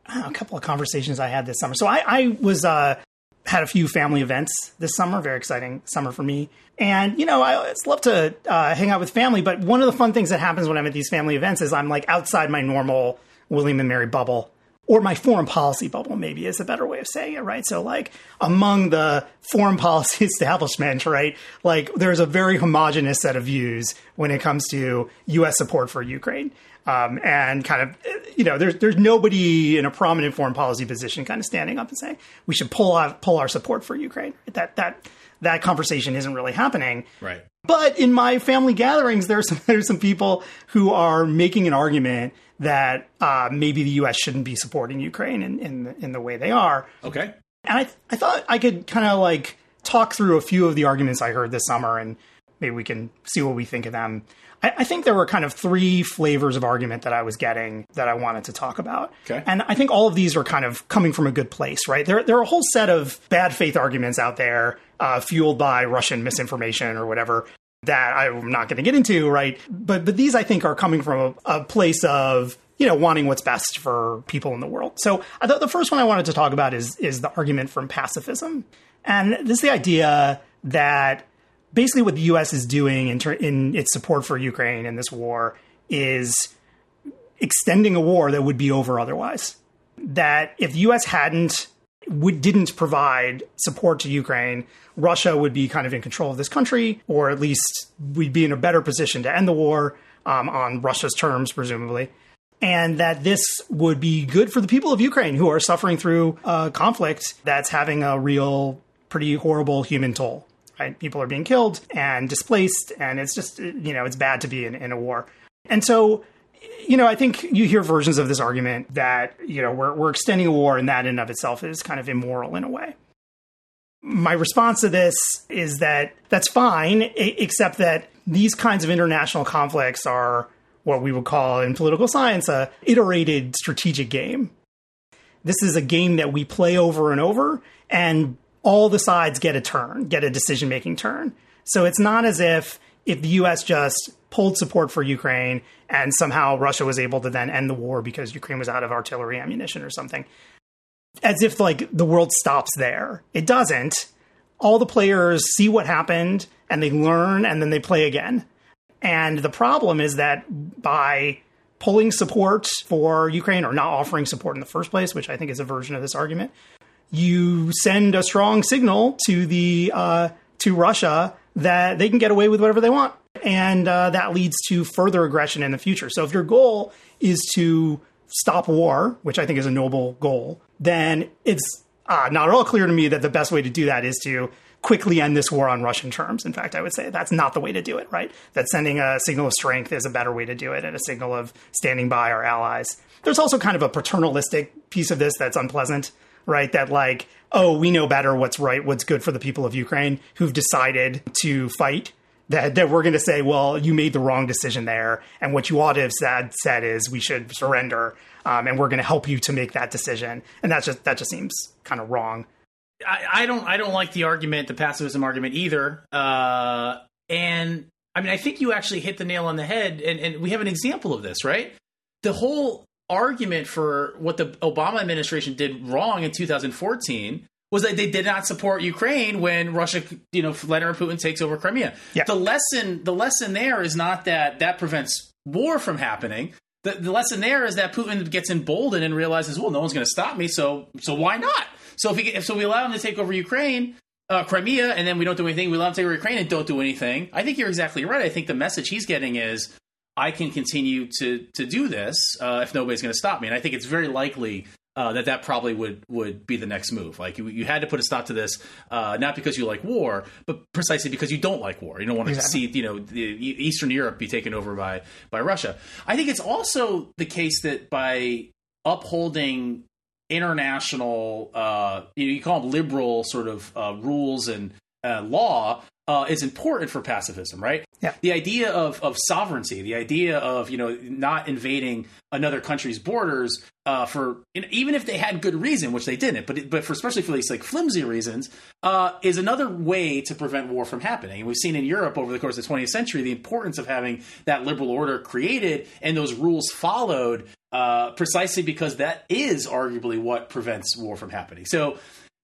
a couple of conversations I had this summer. So I, I was uh, had a few family events this summer. Very exciting summer for me. And, you know, I love to uh, hang out with family. But one of the fun things that happens when I'm at these family events is I'm like outside my normal William and Mary bubble or my foreign policy bubble, maybe is a better way of saying it, right? So, like, among the foreign [LAUGHS] policy establishment, right, like, there's a very homogenous set of views when it comes to U.S. support for Ukraine. Um, and kind of, you know, there's there's nobody in a prominent foreign policy position kind of standing up and saying we should pull out pull our support for Ukraine. That that that conversation isn't really happening. Right. But in my family gatherings, there's some [LAUGHS] there's some people who are making an argument that uh, maybe the U.S. shouldn't be supporting Ukraine in in the, in the way they are. Okay. And I I thought I could kind of like talk through a few of the arguments I heard this summer, and maybe we can see what we think of them. I, I, think there were kind of three flavors of argument that I was getting that I wanted to talk about. Okay. And I think all of these are kind of coming from a good place, right? There, there are a whole set of bad faith arguments out there, uh, fueled by Russian misinformation or whatever, that I'm not going to get into, right? But but these I think are coming from a, a, place of you know wanting what's best for people in the world. So I thought the first one I wanted to talk about is is the argument from pacifism, and this is the idea that basically what the U.S. is doing in, ter- in its support for Ukraine in this war is extending a war that would be over otherwise. That if the U.S. hadn't would, didn't provide support to Ukraine, Russia would be kind of in control of this country, or at least we'd be in a better position to end the war um, on Russia's terms, presumably. And that this would be good for the people of Ukraine who are suffering through a conflict that's having a real, pretty horrible human toll. Right? People are being killed and displaced, and it's just, you know, it's bad to be in, in a war. And so you know, I think you hear versions of this argument that, you know, we're, we're extending a war and that in of itself is kind of immoral in a way. My response to this is that that's fine, except that these kinds of international conflicts are what we would call in political science a iterated strategic game. This is a game that we play over and over, and all the sides get a turn, get a decision making turn. So it's not as if if the US just pulled support for Ukraine and somehow Russia was able to then end the war because Ukraine was out of artillery ammunition or something. As if like the world stops there. It doesn't. All the players see what happened and they learn and then they play again. And the problem is that by pulling support for Ukraine or not offering support in the first place, which I think is a version of this argument, you send a strong signal to the uh, to Russia that they can get away with whatever they want and uh, that leads to further aggression in the future. So if your goal is to stop war, which I think is a noble goal, then it's uh, not at all clear to me that the best way to do that is to quickly end this war on Russian terms. In fact, I would say that's not the way to do it, right? That sending a signal of strength is a better way to do it and a signal of standing by our allies. There's also kind of a paternalistic piece of this that's unpleasant, right? That like, oh, we know better what's right, what's good for the people of Ukraine who've decided to fight that, that we're going to say, well, you made the wrong decision there. And what you ought to have said, said is we should surrender. Um, and we're going to help you to make that decision. And that just, that just seems kind of wrong. I, I, don't, I don't like the argument, the pacifism argument either. Uh, and I mean, I think you actually hit the nail on the head. And, and we have an example of this, right? The whole argument for what the Obama administration did wrong in 2014 was that they did not support Ukraine when Russia, you know, Vladimir Putin takes over Crimea. Yeah. The lesson, the lesson there is not that that prevents war from happening. The, the lesson there is that Putin gets emboldened and realizes, well, no one's going to stop me, so so why not? So if, we, if so, we allow him to take over Ukraine, uh, Crimea, and then we don't do anything. We allow him to take over Ukraine and don't do anything. I think you're exactly right. I think the message he's getting is, I can continue to to do this uh, if nobody's going to stop me. And I think it's very likely uh, that that probably would would be the next move. Like you, you had to put a stop to this, uh, not because you like war, but precisely because you don't like war. You don't want to exactly. see you know the, Eastern Europe be taken over by by Russia. I think it's also the case that by upholding international, uh, you, know, you call them liberal sort of uh, rules and uh, law, uh, is important for pacifism, right? Yeah. The idea of, of sovereignty, the idea of you know not invading another country's borders uh, for even if they had good reason, which they didn't, but but for especially for these like flimsy reasons, uh, is another way to prevent war from happening. And we've seen in Europe over the course of the 20th century the importance of having that liberal order created and those rules followed, uh, precisely because that is arguably what prevents war from happening. So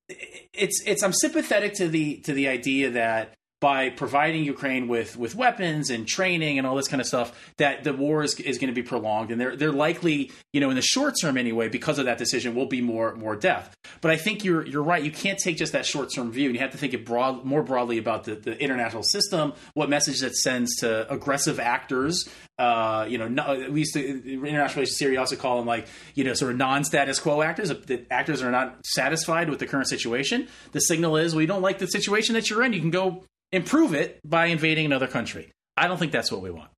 it's it's I'm sympathetic to the to the idea that by providing Ukraine with with weapons and training and all this kind of stuff, that the war is, is going to be prolonged, and they're they're likely, you know, in the short term anyway, because of that decision, will be more more death. But I think you're you're right. You can't take just that short term view, and you have to think it broad more broadly about the, the international system, what message that sends to aggressive actors. Uh, you know, no, we used international relations theory also call them like you know sort of non-status quo actors. That actors are not satisfied with the current situation. The signal is, well, you don't like the situation that you're in. You can go improve it by invading another country. I don't think that's what we want.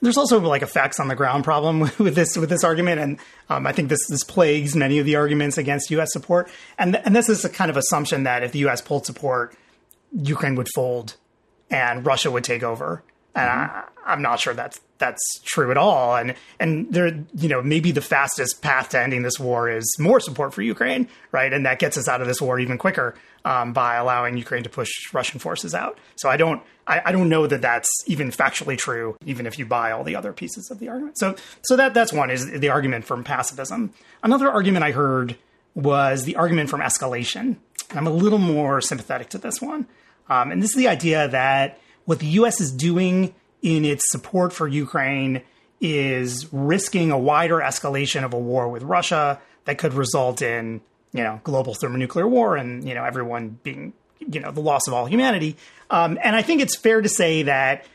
There's also like a facts on the ground problem [LAUGHS] with this with this argument, and um, I think this this plagues many of the arguments against U.S. support. And and this is a kind of assumption that if the U.S. pulled support, Ukraine would fold and Russia would take over. And mm-hmm. I, I'm not sure that's that's true at all. And and there, you know, maybe the fastest path to ending this war is more support for Ukraine, right? And that gets us out of this war even quicker um, by allowing Ukraine to push Russian forces out. So I don't, I, I, don't know that that's even factually true, even if you buy all the other pieces of the argument. So so that that's one is the argument from pacifism. Another argument I heard was the argument from escalation. And I'm a little more sympathetic to this one. Um, and this is the idea that what the U.S. is doing in its support for Ukraine is risking a wider escalation of a war with Russia that could result in you know, global thermonuclear war and, you know, everyone being, you know, the loss of all humanity. Um, and I think it's fair to say that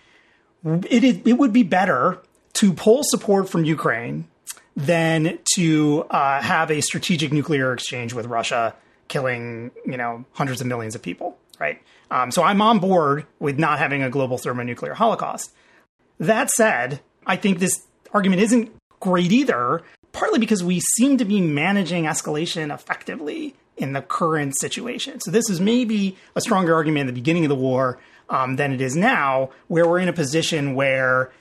it, it would be better to pull support from Ukraine than to uh, have a strategic nuclear exchange with Russia, killing you know hundreds of millions of people. Right. Um, so I'm on board with not having a global thermonuclear holocaust. That said, I think this argument isn't great either, partly because we seem to be managing escalation effectively in the current situation. So this is maybe a stronger argument at the beginning of the war um, than it is now, where we're in a position where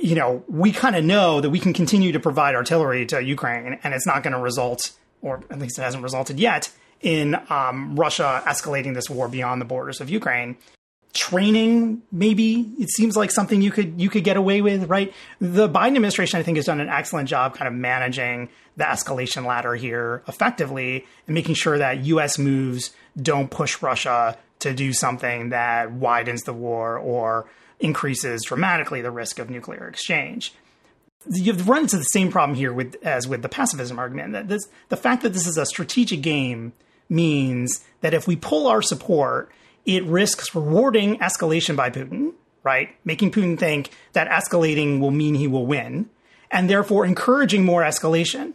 you know, we kind of know that we can continue to provide artillery to Ukraine, and it's not going to result, or at least it hasn't resulted yet, in um, Russia escalating this war beyond the borders of Ukraine. Training, maybe it seems like something you could you could get away with, right? The Biden administration, I think, has done an excellent job kind of managing the escalation ladder here effectively and making sure that U.S. moves don't push Russia to do something that widens the war or increases dramatically the risk of nuclear exchange. You've run into the same problem here with as with the pacifism argument. That this, the fact that this is a strategic game means that if we pull our support, it risks rewarding escalation by Putin, right? Making Putin think that escalating will mean he will win, and therefore encouraging more escalation.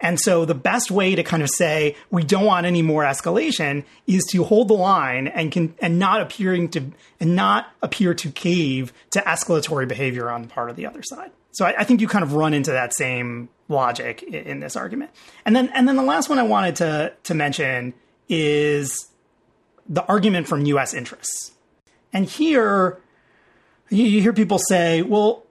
And so the best way to kind of say we don't want any more escalation is to hold the line and can and not appearing to and not appear to cave to escalatory behavior on the part of the other side. So I, I think you kind of run into that same logic in, in this argument. And then and then the last one I wanted to to mention is the argument from U.S. interests. And here you hear people say, well,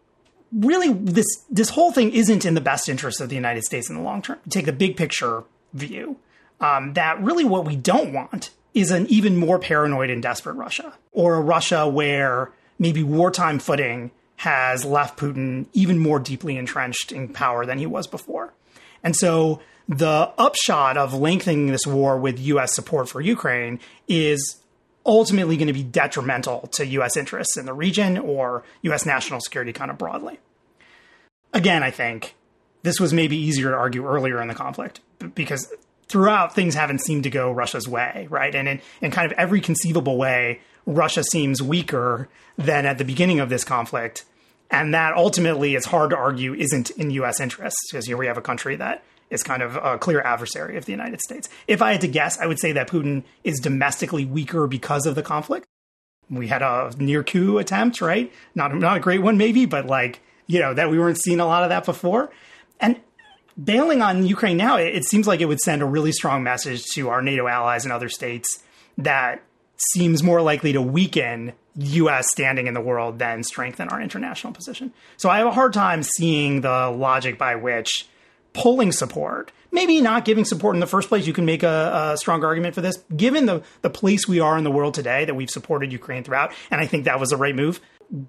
really this this whole thing isn't in the best interest of the United States in the long term. Take the big picture view. Um, that really what we don't want is an even more paranoid and desperate Russia, or a Russia where maybe wartime footing has left Putin even more deeply entrenched in power than he was before. And so the upshot of lengthening this war with US support for Ukraine is ultimately going to be detrimental to U.S. interests in the region or U.S. national security kind of broadly. Again, I think this was maybe easier to argue earlier in the conflict because throughout things haven't seemed to go Russia's way, right? And in, in kind of every conceivable way, Russia seems weaker than at the beginning of this conflict. And that ultimately, it's hard to argue, isn't in U.S. interests because here we have a country that is kind of a clear adversary of the United States. If I had to guess, I would say that Putin is domestically weaker because of the conflict. We had a near coup attempt, right? Not not a great one, maybe, but like you know that we weren't seeing a lot of that before. And bailing on Ukraine now, it, it seems like it would send a really strong message to our NATO allies and other states that seems more likely to weaken U.S. standing in the world than strengthen our international position. So I have a hard time seeing the logic by which pulling support, maybe not giving support in the first place, you can make a, a strong argument for this. Given the, the place we are in the world today, that we've supported Ukraine throughout, and I think that was the right move.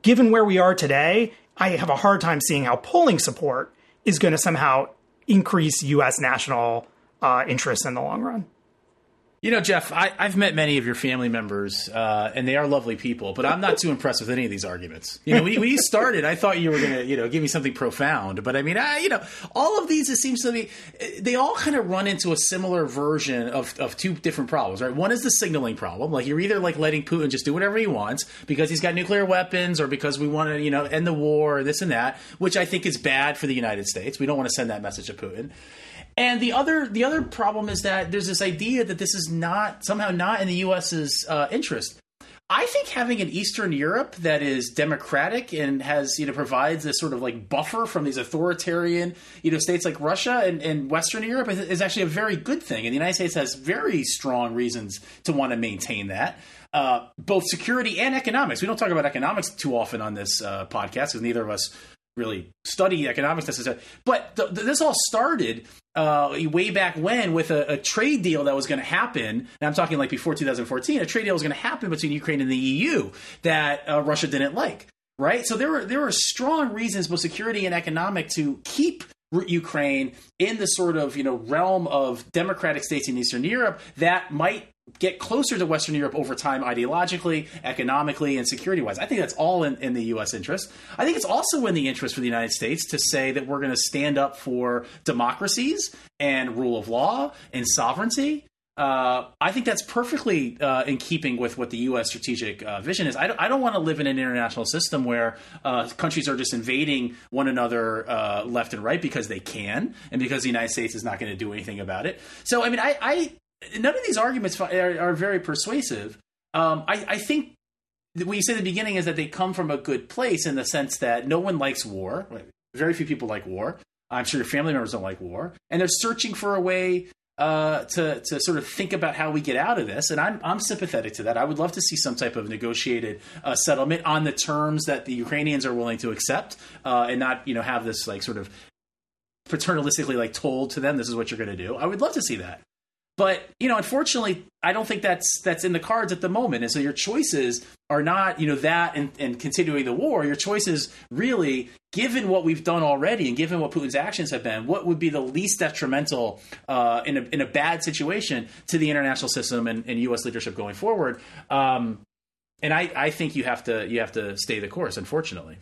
Given where we are today, I have a hard time seeing how pulling support is going to somehow increase U.S. national uh, interest in the long run. You know, Jeff, I, have met many of your family members, uh, and they are lovely people, but I'm not too impressed with any of these arguments. You know, when, when [LAUGHS] you started, I thought you were going to, you know, give me something profound, but I mean, I, you know, all of these, it seems to be, they all kind of run into a similar version of, of two different problems, right? One is the signaling problem. Like, you're either like letting Putin just do whatever he wants because he's got nuclear weapons or because we want to, you know, end the war, this and that, which I think is bad for the United States. We don't want to send that message to Putin. And the other the other problem is that there's this idea that this is not somehow not in the U.S.'s uh, interest. I think having an Eastern Europe that is democratic and has you know provides this sort of like buffer from these authoritarian you know states like Russia and, and Western Europe is, is, actually a very good thing, and the United States has very strong reasons to want to maintain that. Uh, both security and economics. We don't talk about economics too often on this uh, podcast because neither of us really study economics necessarily. But th- this all started uh, way back when with a, a trade deal that was going to happen. And I'm talking like before 2014. A trade deal was going to happen between Ukraine and the EU that uh, Russia didn't like. Right. So there were there were strong reasons, both security and economic, to keep Ukraine in the sort of you know realm of democratic states in Eastern Europe that might get closer to Western Europe over time, ideologically, economically, and security wise. I think that's all in, in the U.S. interest. I think it's also in the interest for the United States to say that we're going to stand up for democracies and rule of law and sovereignty. Uh, I think that's perfectly uh, in keeping with what the U.S. strategic uh, vision is. I don't, don't, want to live in an international system where uh, countries are just invading one another uh, left and right because they can, and because the United States is not going to do anything about it. So, I mean, I, I none of these arguments are, are very persuasive. Um, I, I, think what you said at the beginning is that they come from a good place in the sense that no one likes war. Very few people like war. I'm sure your family members don't like war, and they're searching for a way uh, to to sort of think about how we get out of this. And I'm I'm sympathetic to that. I would love to see some type of negotiated uh, settlement on the terms that the Ukrainians are willing to accept, uh, and not you know have this like sort of paternalistically like told to them this is what you're going to do. I would love to see that. But you know, unfortunately, I don't think that's that's in the cards at the moment. And so your choices are not you know that and, and continuing the war. Your choices really, given what we've done already and given what Putin's actions have been, what would be the least detrimental uh, in a in a bad situation to the international system and, and U.S. leadership going forward. Um, and I, I think you have to you have to stay the course. Unfortunately.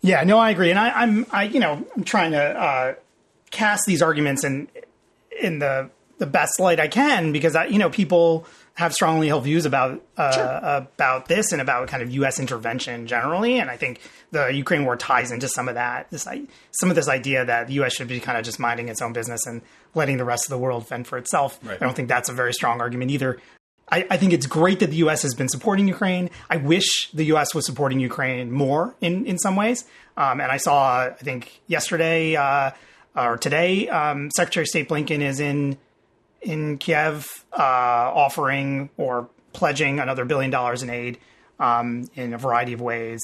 Yeah, no, I agree, and I, am I you know I'm trying to uh, cast these arguments in in the the best light I can because I, you know people have strongly held views about uh, sure. about this and about kind of U.S. intervention generally, and I think the Ukraine war ties into some of that. This some of this idea that the U.S. should be kind of just minding its own business and letting the rest of the world fend for itself. Right. I don't think that's a very strong argument either. I, I, think it's great that the U.S. has been supporting Ukraine. I wish the U.S. was supporting Ukraine more in in some ways. Um, and I saw, I think yesterday uh, or today, um, Secretary of State Blinken is in in Kiev uh, offering or pledging another billion dollars in aid um, in a variety of ways.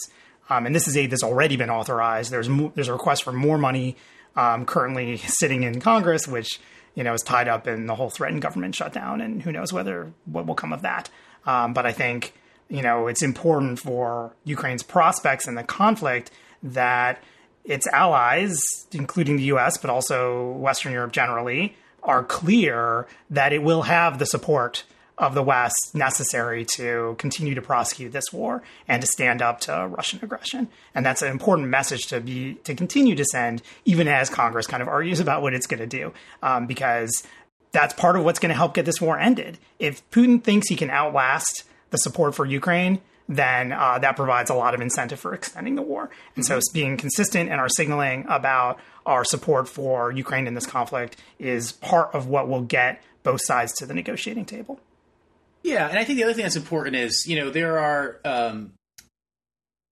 Um, and this is aid that's already been authorized. There's mo- there's a request for more money um, currently [LAUGHS] sitting in Congress, which you know is tied up in the whole threatened government shutdown, and who knows whether what will come of that. Um, but I think you know it's important for Ukraine's prospects in the conflict that its allies, including the U.S., but also Western Europe generally, are clear that it will have the support of the West necessary to continue to prosecute this war and to stand up to Russian aggression. And that's an important message to be to continue to send, even as Congress kind of argues about what it's going to do, um, because that's part of what's going to help get this war ended. If Putin thinks he can outlast the support for Ukraine, then uh, that provides a lot of incentive for extending the war. And mm-hmm. so, being consistent in our signaling about our support for Ukraine in this conflict is part of what will get both sides to the negotiating table. Yeah, and I think the other thing that's important is you know there are um,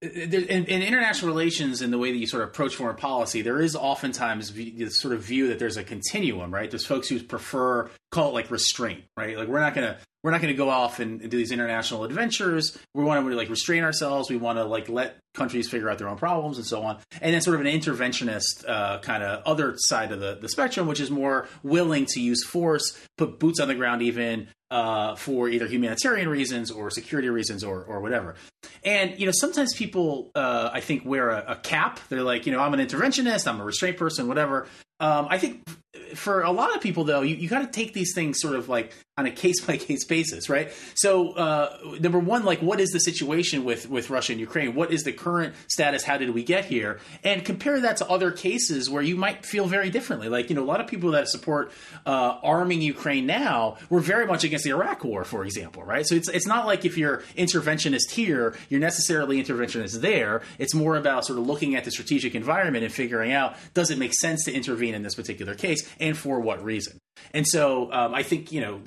in, in, international relations and the way that you sort of approach foreign policy, there is oftentimes this sort of view that there's a continuum, right? There's folks who prefer call it like restraint, right? Like we're not gonna we're not to go off and, do these international adventures. We want to like restrain ourselves. We want to like let countries figure out their own problems and so on. And then sort of an interventionist uh, kind of other side of the, the spectrum, which is more willing to use force, put boots on the ground, even uh, for either humanitarian reasons or security reasons or or whatever. And you know, sometimes people uh, I think wear a, a, cap. They're like, you know, I'm an interventionist, I'm a restraint person, whatever. Um, I think for a lot of people, though, you, you got to take these things sort of like on a case by case basis, right? So, uh, number one, like, what is the situation with with Russia and Ukraine? What is the current status? How did we get here? And compare that to other cases where you might feel very differently. Like, you know, a lot of people that support uh, arming Ukraine now were very much against the Iraq War, for example, right? So it's it's not like if you're interventionist here, you're necessarily interventionist there. It's more about sort of looking at the strategic environment and figuring out does it make sense to intervene in this particular case and for what reason. And so um, I think you know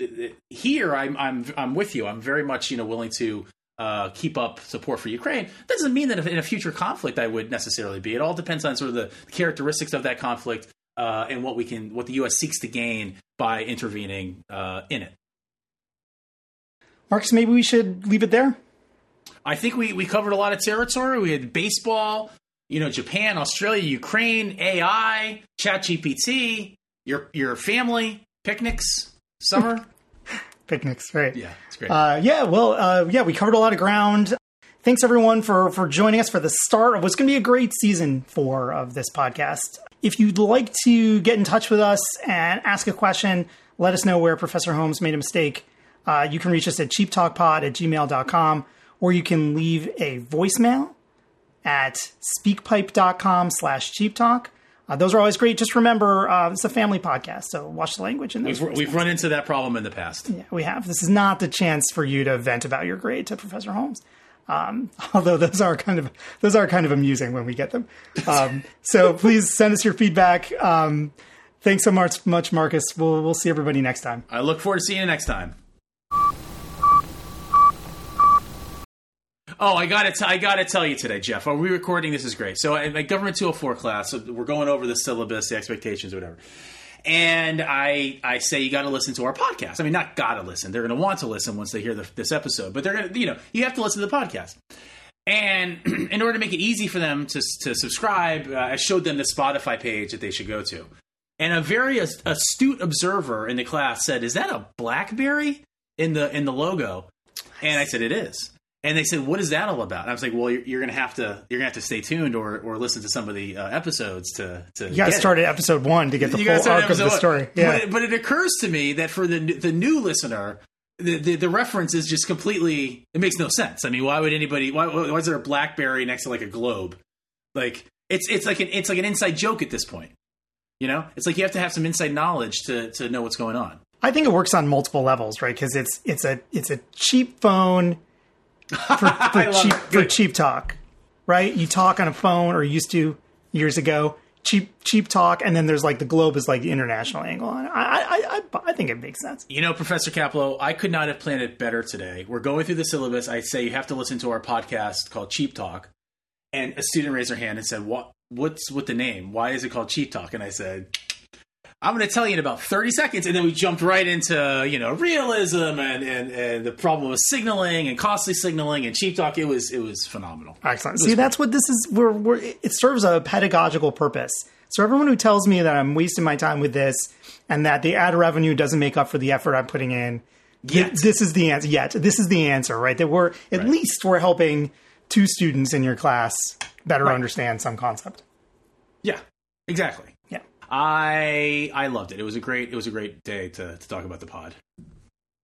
here I'm I'm I'm with you. I'm very much you know willing to uh, keep up support for Ukraine. That doesn't mean that in a future conflict I would necessarily be. It all depends on sort of the characteristics of that conflict uh, and what we can what the U.S. seeks to gain by intervening uh, in it. Marcus, maybe we should leave it there. I think we, we covered a lot of territory. We had baseball, you know, Japan, Australia, Ukraine, AI, ChatGPT, your your family, picnics, summer. [LAUGHS] picnics, right? Yeah, it's great. Uh, yeah, well, uh, yeah, we covered a lot of ground. Thanks everyone for for joining us for the start of what's going to be a great season four of this podcast. If you'd like to get in touch with us and ask a question, let us know where Professor Holmes made a mistake Uh, you can reach us at cheaptalkpod at gmail.com, or you can leave a voicemail at speakpipe.com slash cheaptalk. Uh, those are always great. Just remember, uh, it's a family podcast, so watch the language. In those We've, we've run into that problem in the past. yeah, we have. This is not the chance for you to vent about your grade to Professor Holmes. Um, [LAUGHS] although those are kind of those are kind of amusing when we get them. Um, so please send us your feedback. Um, thanks so much, much, Marcus. We'll we'll see everybody next time. I look forward to seeing you next time. Oh, I got to I got to tell you today, Jeff. Are we recording? This is great. So, my government 204 class, so we're going over the syllabus, the expectations, whatever. And I I say you got to listen to our podcast. I mean, not got to listen. They're to want to listen once they hear the, this episode, but they're to you know you have to listen to the podcast. And [CLEARS THROAT] in order to make it easy for them to to subscribe, uh, I showed them the Spotify page that they should go to. And a very astute observer in the class said, "Is that a BlackBerry in the in the logo?" And I said, "It is." And they said, "What is that all about?" And I was like, "Well, you're, you're going to have to you're going to have to stay tuned or or listen to some of the uh, episodes to to You got to it." start at episode one to get the You full arc of the story. Yeah, But, it- but it occurs to me that for the the new listener, the, the the reference is just completely it makes no sense. I mean, why would anybody? Why, why is there a BlackBerry next to like a globe? Like it's it's like an it's like an inside joke at this point. You know, it's like you have to have some inside knowledge to to know what's going on. I think it works on multiple levels, right? Because it's it's a it's a cheap phone for, [LAUGHS] for cheap for cheap talk, right? You talk on a phone or used to years ago. Cheap cheap talk, and then there's like the globe is like the international angle on it. I I, I I think it makes sense. You know, Professor Kaplow, I could not have planned it better today. We're going through the syllabus. I say you have to listen to our podcast called Cheap Talk. And a student raised her hand and said, "What? What's with the name? Why is it called Cheap Talk?" And I said, "I'm going to tell you in about 30 seconds." And then we jumped right into you know realism and, and, and the problem of signaling and costly signaling and cheap talk. It was it was phenomenal. Excellent. See, that's what this is. We're, we're it serves a pedagogical purpose. So everyone who tells me that I'm wasting my time with this and that the ad revenue doesn't make up for the effort I'm putting in, th- Yet. this is the answer. Yet this is the answer, right? That we're at Right. least we're helping two students in your class better understand some concept. Yeah, exactly. I I loved it. It was a great it was a great day to to talk about the pod.